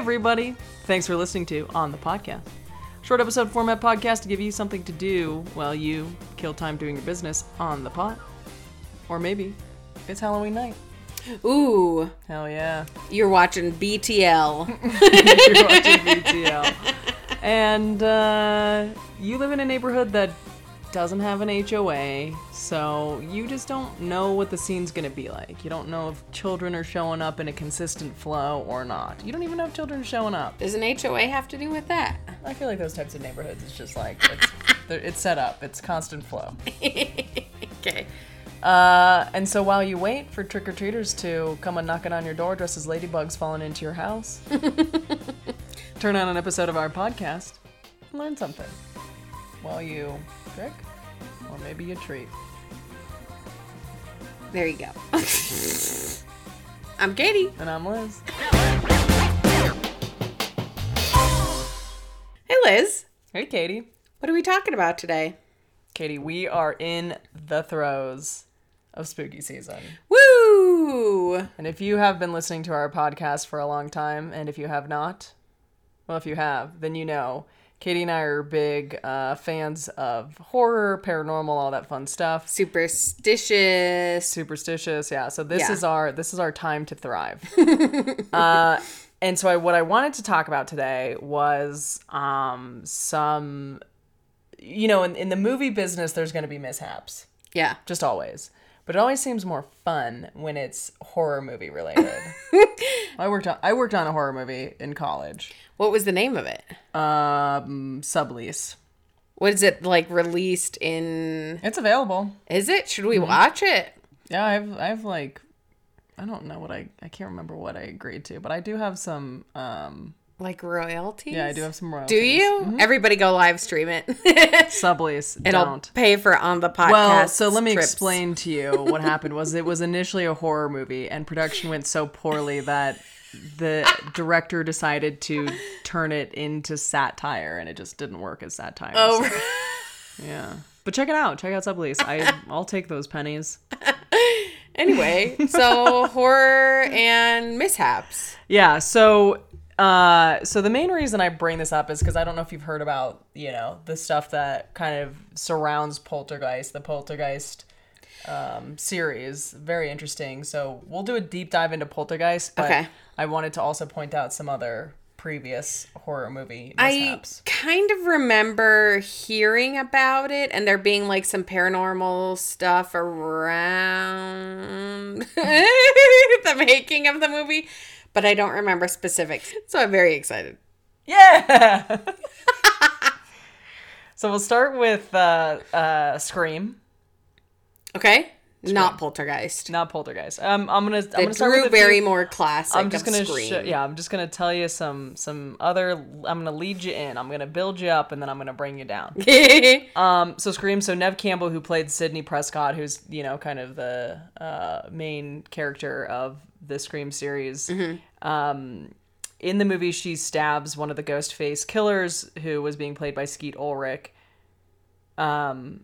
everybody. Thanks for listening to On the Podcast. Short episode format podcast to give you something to do while you kill time doing your business on the pot. Or maybe it's Halloween night. Ooh, Hell yeah. you're watching BTL. You're watching BTL. And uh, you live in a neighborhood that doesn't have an HOA, so you just don't know what the scene's gonna be like. You don't know if children are showing up in a consistent flow or not. You don't even know if children are showing up. Does an HOA have to do with that? I feel like those types of neighborhoods, it's just like, it's, it's set up, it's constant flow. Okay. Uh, and so while you wait for trick or treaters to come and knocking on your door dressed as ladybugs falling into your house, turn on an episode of our podcast and learn something while you trick or maybe a treat. There you go. I'm Katie. And I'm Liz. Hey, Liz. Hey, Katie. What are we talking about today? Katie, we are in the throes of spooky season. Woo! And if you have been listening to our podcast for a long time, and if you have not, well, if you have, then you know Katie and I are big uh, fans of horror, paranormal, all that fun stuff. Superstitious. Superstitious, yeah. So this Yeah. is our this is our time to thrive. uh, and so I, what I wanted to talk about today was um, some, you know, in, in the movie business, there's going to be mishaps Yeah. just always. But it always seems more fun when it's horror movie related. I worked on I worked on a horror movie in college. What was the name of it? Um, sublease. What is it like released in? It's available. Is it? Should we Mm-hmm. watch it? Yeah, I've I've like I don't know what I I can't remember what I agreed to, but I do have some um Like royalties? yeah, I do have some royalties. Do you? Mm-hmm. Everybody go live stream it. Sublease. It'll don't. pay for on the podcast. Well, so let me trips. explain to you what happened was it was initially a horror movie and production went so poorly that the director decided to turn it into satire and it just didn't work as satire. Oh, so, yeah. But check it out. Check out Sublease. I I'll take those pennies. anyway, so horror and mishaps. Yeah, so uh so the main reason I bring this up is because I don't know if you've heard about, you know, the stuff that kind of surrounds Poltergeist, the Poltergeist um series. Very interesting. So we'll do a deep dive into Poltergeist, but Okay. I wanted to also point out some other previous horror movie I kind of remember hearing about it and there being like some paranormal stuff around the making of the movie, but I don't remember specifics. So I'm very excited. Yeah. so we'll start with uh uh Scream, Okay? Not Poltergeist. not Poltergeist. Um I'm I'm The going to start Drew with a few- Barrymore classic I'm just gonna Scream. sh- yeah. I'm just gonna tell you some some other. I'm gonna lead you in. I'm gonna build you up, and then I'm gonna bring you down. Um. So Scream. So Neve Campbell, who played Sidney Prescott, who's you know kind of the uh, main character of the Scream series. Um. In the movie, she stabs one of the ghost face killers, who was being played by Skeet Ulrich. Um,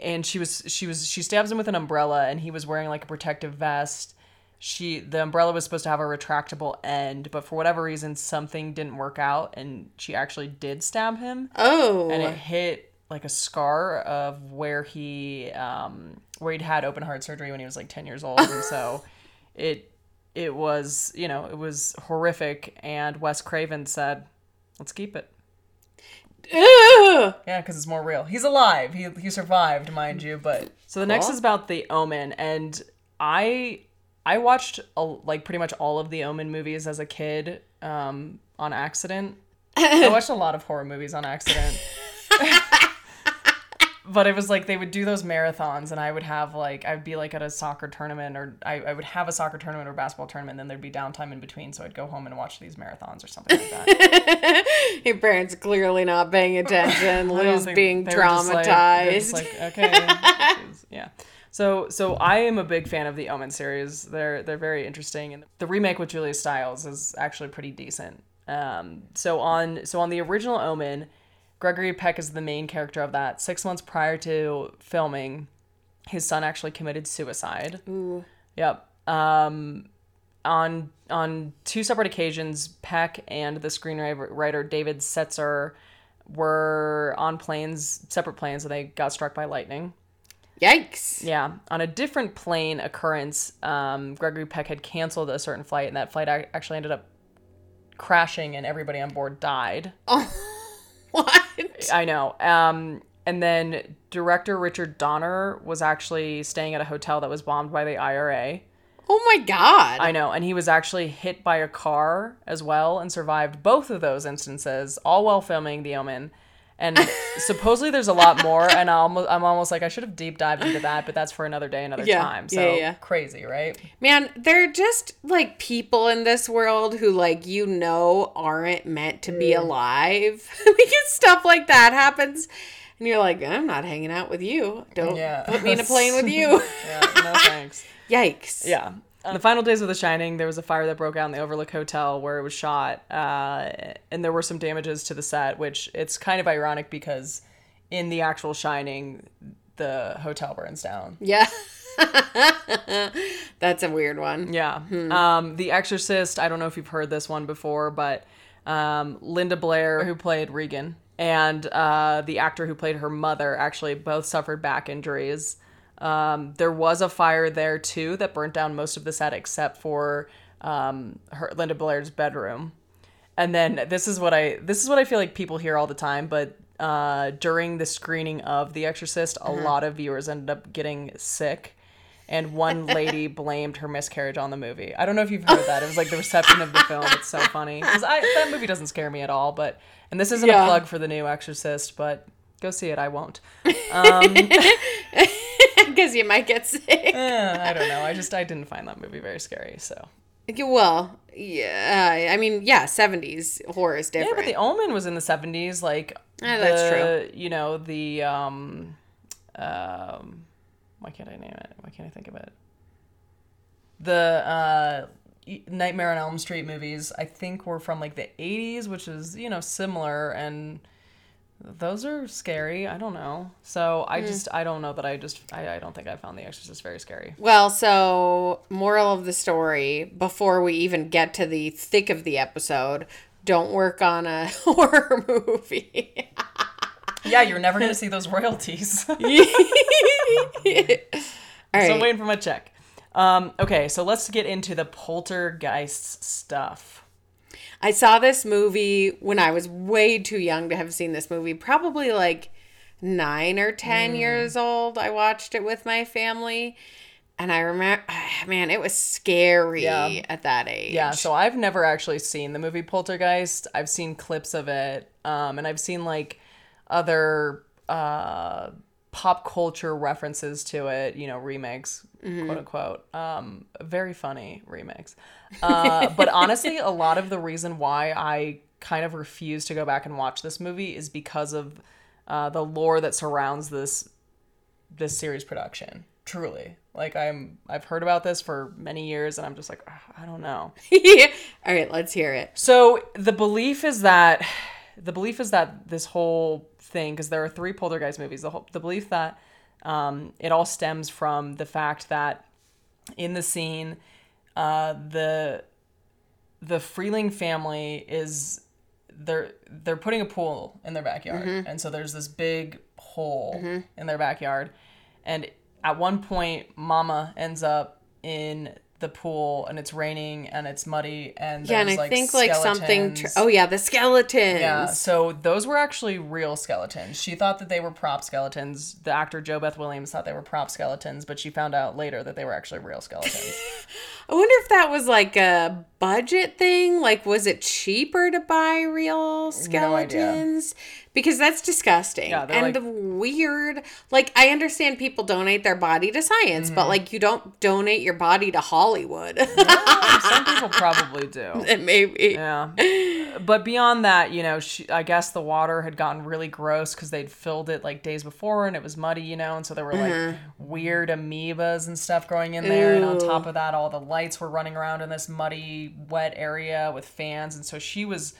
and she was she was she stabs him with an umbrella and he was wearing like a protective vest. She the umbrella was supposed to have a retractable end but for whatever reason something didn't work out and she actually did stab him. Oh. and it hit like a scar of where he um where he'd had open heart surgery when he was like 10 years old and so it it was you know it was horrific. And wes craven said let's keep it Ugh. yeah, because it's more real. He's alive. He he survived, mind you. But so the next is about the Omen, and I I watched a, like pretty much all of the Omen movies as a kid um, on accident. I watched a lot of horror movies on accident. but it was like they would do those marathons and I would have like I'd be like at a soccer tournament or I, I would have a soccer tournament or basketball tournament and then there'd be downtime in between so I'd go home and watch these marathons or something like that. Your parents clearly not paying attention. Liz being just like- traumatized. like, okay, yeah. So, so I am a big fan of the Omen series. They're they're very interesting, and the remake with Julia Stiles is actually pretty decent. Um, so on so on the original Omen, Gregory Peck is the main character of that. Six months prior to filming, his son actually committed suicide. Ooh. Yep. Um, on on two separate occasions, Peck and the screenwriter David Seltzer were on planes, separate planes, and they got struck by lightning. Yikes. Yeah. On a different plane occurrence, um, Gregory Peck had canceled a certain flight, and that flight actually ended up crashing, and everybody on board died. Oh, what? I know. Um, and then director Richard Donner was actually staying at a hotel that was bombed by the IRA. Oh my god. I know, and he was actually hit by a car as well and survived both of those instances, all while filming The Omen. And supposedly there's a lot more, and I'm almost, I'm almost like I should have deep dived into that, but that's for another day, another Yeah, time. So yeah, yeah. crazy, right? Man, they're just like people in this world who, like, you know, aren't meant to be mm. alive because stuff like that happens. And you're like, I'm not hanging out with you. Don't put me in a plane with you. Yeah, no thanks. Yikes. Yeah. On the final days of The Shining, there was a fire that broke out in the Overlook Hotel where it was shot, uh, and there were some damages to the set, which it's kind of ironic because in the actual Shining, the hotel burns down. Yeah. That's a weird one. Yeah. Um, the Exorcist, I don't know if you've heard this one before, but um, Linda Blair, who played Regan, and uh, the actor who played her mother actually both suffered back injuries. Um, there was a fire there too that burnt down most of the set except for um, her Linda Blair's bedroom. And then this is what I this is what I feel like people hear all the time, but uh, during the screening of The Exorcist, a lot of viewers ended up getting sick, and one lady blamed her miscarriage on the movie. I don't know if you've heard that. It was like the reception of the film. It's so funny because that movie doesn't scare me at all. But and this isn't Yeah. a plug for the new Exorcist, but go see it. I won't. Because you might get sick. Eh, I don't know. I just I didn't find that movie very scary. So Well, yeah. I mean, yeah, 70s horror is different. yeah, but The Omen was in the seventies. Like Yeah, that's the- You know the um, um, why can't I name it? Why can't I think of it? The uh, Nightmare on Elm Street movies, I think, were from like the eighties, which is you know similar and. Those are scary. I don't know. So. I just I don't know that I just I, I don't think I found The Exorcist very scary. Well, so moral of the story before we even get to the thick of the episode, don't work on a horror movie. Yeah, you're never gonna see those royalties. All So. I'm waiting for my check. Um, okay, so let's get into the poltergeist stuff. I saw this movie when I was way too young to have seen this movie, probably like nine or 10 Mm. years old. I watched it with my family. And I remember, man, it was scary Yeah. at that age. Yeah, so I've never actually seen the movie Poltergeist. I've seen clips of it, um, and I've seen like other uh, pop culture references to it. You know, remakes, quote unquote. Um, very funny remix. Uh, but honestly, a lot of the reason why I kind of refuse to go back and watch this movie is because of uh, the lore that surrounds this this series production. Truly, like I'm, I've heard about this for many years, and I'm just like, I don't know. All right, let's hear it. So the belief is that the belief is that this whole thing, because there are three Poltergeist movies, the whole, the belief that um, it all stems from the fact that in the scene, uh, the the Freeling family is they're they're putting a pool in their backyard, and so there's this big hole in their backyard, and at one point, Mama ends up in the pool, and it's raining and it's muddy, and Yeah, and I like, think like something. Tr- oh yeah, the skeletons. Yeah, so those were actually real skeletons. She thought that they were prop skeletons. The actor JoBeth Williams thought they were prop skeletons, but she found out later that they were actually real skeletons. I wonder if that was like a budget thing. Like, was it cheaper to buy real skeletons? because that's disgusting Yeah, and like- weird. Like, I understand people donate their body to science, Mm-hmm. but like, you don't donate your body to Hollywood. Some people probably do. It maybe. Yeah. But beyond that, you know, she, I guess the water had gotten really gross because they'd filled it like days before and it was muddy, you know, and so there were like weird amoebas and stuff growing in there. And on Mm-hmm. Top of that, all the lights were running around in this muddy, wet area with fans. And so she was.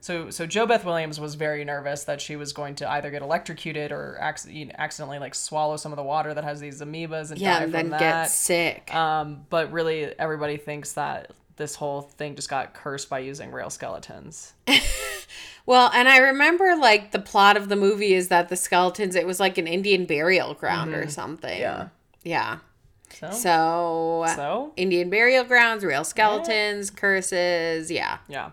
So, so JoBeth Williams was very nervous that she was going to either get electrocuted or know, accidentally like swallow some of the water that has these amoebas and Yeah, die and from then that. get sick. Um, but really, everybody thinks that this whole thing just got cursed by using real skeletons. Well, and I remember like the plot of the movie is that the skeletons, it was like an Indian burial ground or something. Mm-hmm. Yeah. Yeah. So, So, so Indian burial grounds, real skeletons, curses. Yeah. yeah.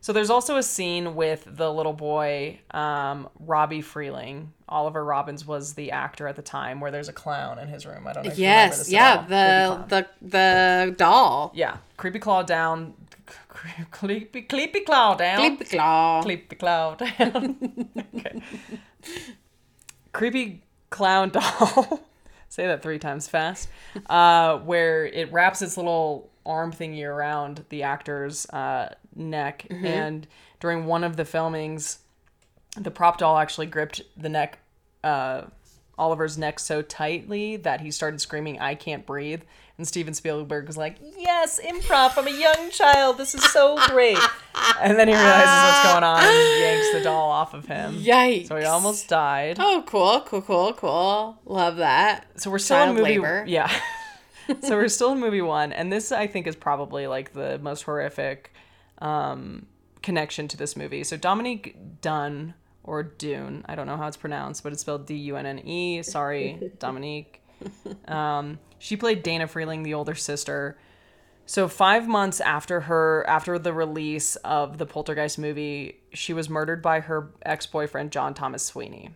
So there's also a scene with the little boy, um, Robbie Freeling. Oliver Robbins was the actor at the time, where there's a clown in his room. I don't know. If you remember Yes. Yeah. The, the the doll. yeah, creepy claw down, creepy creepy claw down, Clip claw. creepy claw down. okay. Creepy clown doll. Say that three times fast. Uh, where it wraps its little arm thingy around the actor's uh, neck, and during one of the filmings, the prop doll actually gripped the neck, uh, Oliver's neck so tightly that he started screaming, "I can't breathe." And Steven Spielberg was like, "Yes, improv from a young child. This is so great." And then he realizes what's going on and he yanks the doll off of him. Yikes. So he almost died. Oh, cool, cool, cool, cool. Love that. So we're still Child in movie. labor. Yeah. so we're still in movie one, and this I think is probably like the most horrific um, connection to this movie. So Dominique Dunne or Dune, I don't know how it's pronounced, but it's spelled D U N N E. Sorry, Dominique. Um, she played Dana Freeling, the older sister. So five months after her, after the release of the Poltergeist movie, she was murdered by her ex-boyfriend John Thomas Sweeney.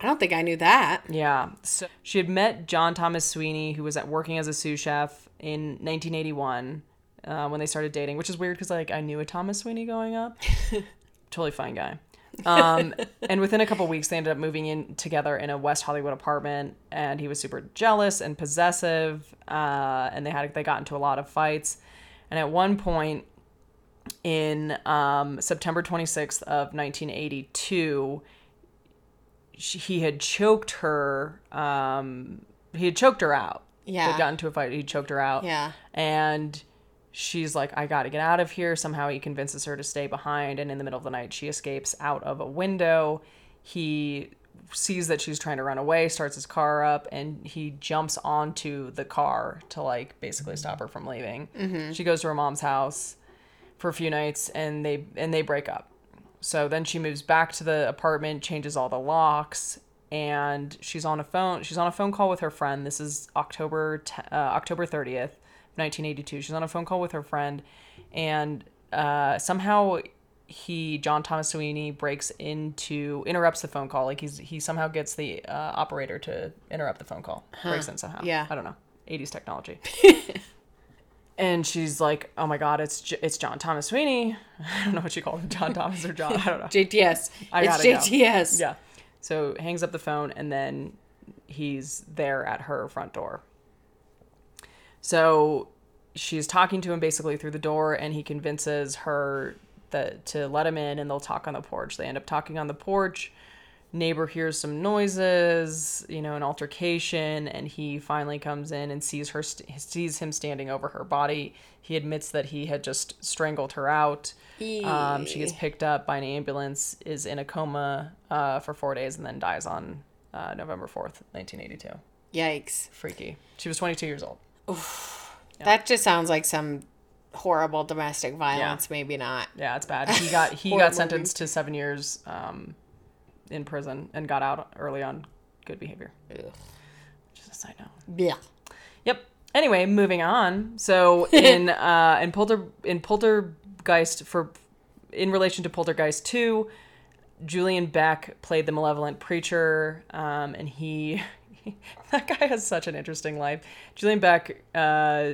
I don't think I knew that. Yeah. So she had met John Thomas Sweeney, who was at working as a sous chef in 1981 uh, when they started dating, which is weird because like I knew a Thomas Sweeney growing up. totally fine guy. Um, and within a couple weeks, they ended up moving in together in a West Hollywood apartment, and he was super jealous and possessive, uh, and they had they got into a lot of fights. And at one point, in um, September 26th of 1982, she, he had choked her. Um, he had choked her out. Yeah. They got into a fight. He choked her out. Yeah. And she's like, I got to get out of here. Somehow he convinces her to stay behind. And in the middle of the night, she escapes out of a window. He sees that she's trying to run away, starts his car up, and he jumps onto the car to like basically stop her from leaving. Mm-hmm. She goes to her mom's house for a few nights and they and they break up. So then she moves back to the apartment, changes all the locks, and she's on a phone. She's on a phone call with her friend. This is October te- uh, October thirtieth, nineteen eighty two. She's on a phone call with her friend, and uh, somehow he John Thomas Sweeney breaks into interrupts the phone call. Like he's he somehow gets the uh, operator to interrupt the phone call. Breaks in somehow. Yeah. I don't know. Eighties technology. and she's like, "Oh my God, it's J- it's John Thomas Sweeney." I don't know what she called him, John Thomas or John. I don't know. JTS. I it's gotta go. JTS. Yeah. So hangs up the phone and then he's there at her front door. So she's talking to him basically through the door and he convinces her that to let him in and they'll talk on the porch. They end up talking on the porch. Neighbor hears some noises, you know, an altercation, and he finally comes in and sees her st- sees him standing over her body. He admits that he had just strangled her out. Um, she gets picked up by an ambulance, is in a coma uh, for four days, and then dies on uh, November 4th, 1982. Yikes. Freaky. She was 22 years old. That just sounds like some horrible domestic violence. Maybe not. Yeah, it's bad. He got he got sentenced to seven years um, in prison and got out early on good behavior. Just a side note. Yeah. Yep. Anyway, moving on. So in uh, in Polter in Poltergeist for in relation to Poltergeist two, Julian Beck played the malevolent preacher, um, and he that guy has such an interesting life. Julian Beck uh,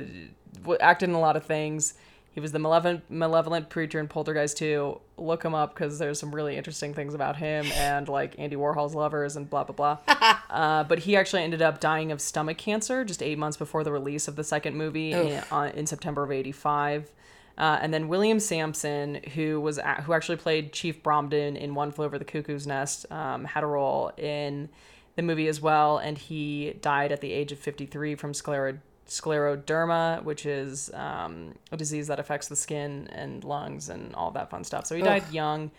acted in a lot of things. He was the malevolent malevolent preacher in Poltergeist 2. Look him up because there's some really interesting things about him and like Andy Warhol's lovers and blah blah blah. uh, but he actually ended up dying of stomach cancer just eight months before the release of the second movie in, uh, in September of '85. Uh, and then William Sampson, who was a- who actually played Chief Bromden in One Flew Over the Cuckoo's Nest, um, had a role in the movie as well, and he died at the age of 53 from sclero- scleroderma, which is um, a disease that affects the skin and lungs and all that fun stuff. So he died young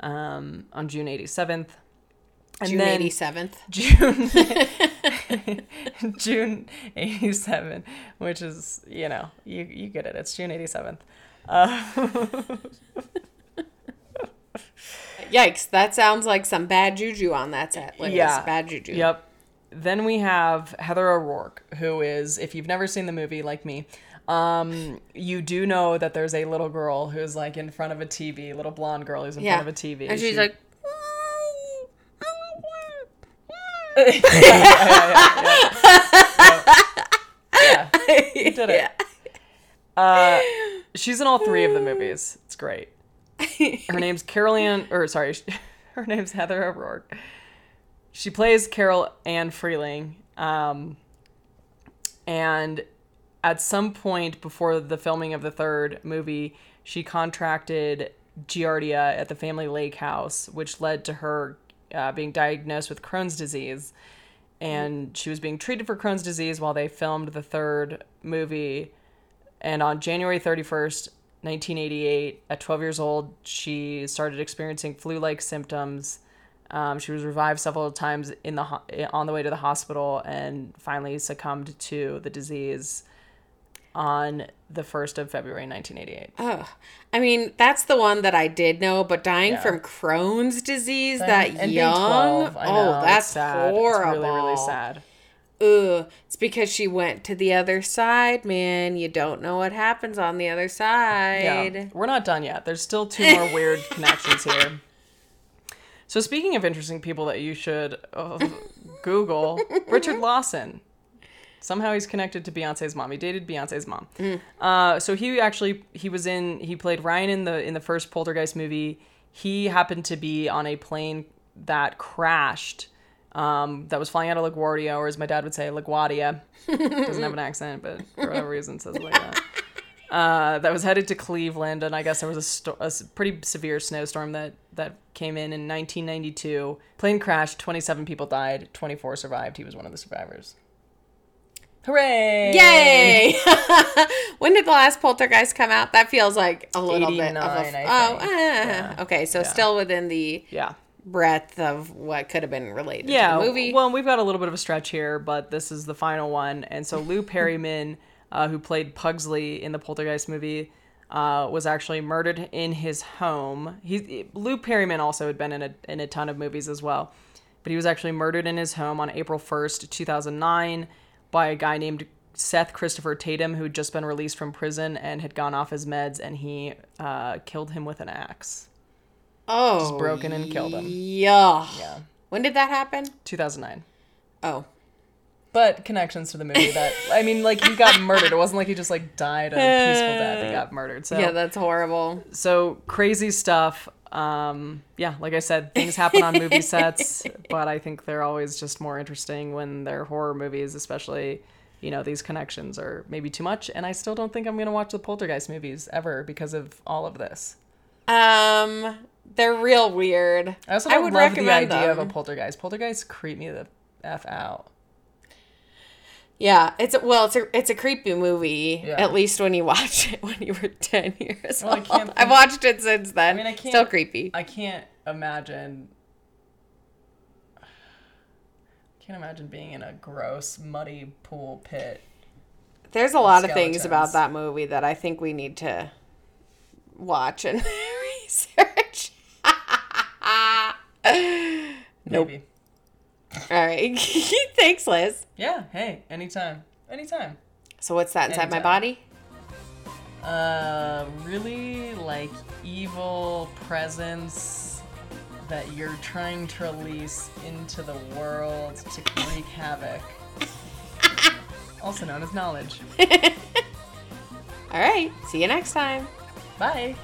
um, on June 87th. And June then eighty seventh. June June 87, which is, you know, you, you get it. It's June 87th. Uh, Yikes, that sounds like some bad juju on that set. Like Yeah. bad juju. Yep. Then we have Heather O'Rourke, who is, if you've never seen the movie like me, um, you do know that there's a little girl who's like in front of a TV, little blonde girl who's in Yeah. front of a TV. And she's She- like, yeah, you did it. Uh, she's in all three of the movies. It's great. Her name's Carolyn, or sorry, her name's Heather O'Rourke. She plays Carol Anne Freeling. Um, and at some point before the filming of the third movie, she contracted Giardia at the family lake house, which led to her uh, being diagnosed with Crohn's disease. And she was being treated for Crohn's disease while they filmed the third movie. And on January 31st, 1988, at 12 years old, she started experiencing flu like symptoms. Um, she was revived several times in the ho- on the way to the hospital and finally succumbed to the disease on the 1st of February 1988. oh. I mean, that's the one that I did know, but dying Yeah. from Crohn's disease And- that and young. 12, I know, oh, that's horrible. It's really, really sad. Ugh. It's because she went to the other side, man. You don't know what happens on the other side. Yeah, we're not done yet. There's still two more weird connections here. So speaking of interesting people that you should uh, Google, Richard Lawson. Somehow he's connected to Beyonce's mom. He dated Beyonce's mom. Uh, so he actually he was in he played Ryan in the in the first Poltergeist movie. He happened to be on a plane that crashed. Um, that was flying out of LaGuardia, or as my dad would say, LaGuardia. Doesn't have an accent, but for whatever reason says it like that uh, that was headed to Cleveland, and I guess there was a, sto- a pretty severe snowstorm that that came in in 1992. Plane crashed, 27 people died, 24 survived. He was one of the survivors. Hooray! Yay! when did the last Poltergeist come out? That feels like a little bit of a. 89, oh, ah. Yeah. okay. So still within the Yeah. breadth of what could have been related Yeah. to the movie. Well, we've got a little bit of a stretch here, but this is the final one. And so Lou Perryman, uh, who played Pugsley in the Poltergeist movie, uh, was actually murdered in his home. He Lou Perryman also had been in a in a ton of movies as well, but he was actually murdered in his home on April first, two thousand nine, by a guy named Seth Christopher Tatum, who had just been released from prison and had gone off his meds, and he uh, killed him with an axe. oh, broke in and killed him. Yeah. Yeah, When did that happen? two thousand nine. Oh, but connections to the movie that I mean, like he got murdered. It wasn't like he just like died a peaceful death. He got murdered. So yeah, that's horrible. so crazy stuff. Um, yeah, like I said, things happen on movie sets, but I think they're always just more interesting when they're horror movies, especially. You know, these connections are maybe too much, and I still don't think I'm gonna watch the Poltergeist movies ever because of all of this. Um, they're real weird. I also I would love the recommend idea of a them. poltergeist. Poltergeists creep me the f out. Yeah, it's a, well, it's a it's a creepy movie. Yeah. At least when you watch it when you were ten years Well, I old. can't I've watched it since then. I mean, I can't- Still creepy. I can't imagine. Can't imagine being in a gross, muddy pool pit. There's a lot of things about that movie that I think we need to watch and research. Maybe. All right. Thanks, Liz. Yeah. Hey. Anytime. Anytime. So what's that inside my body? Uh, really like evil presence that you're trying to release into the world to wreak havoc. also known as knowledge. All right. See you next time. Bye.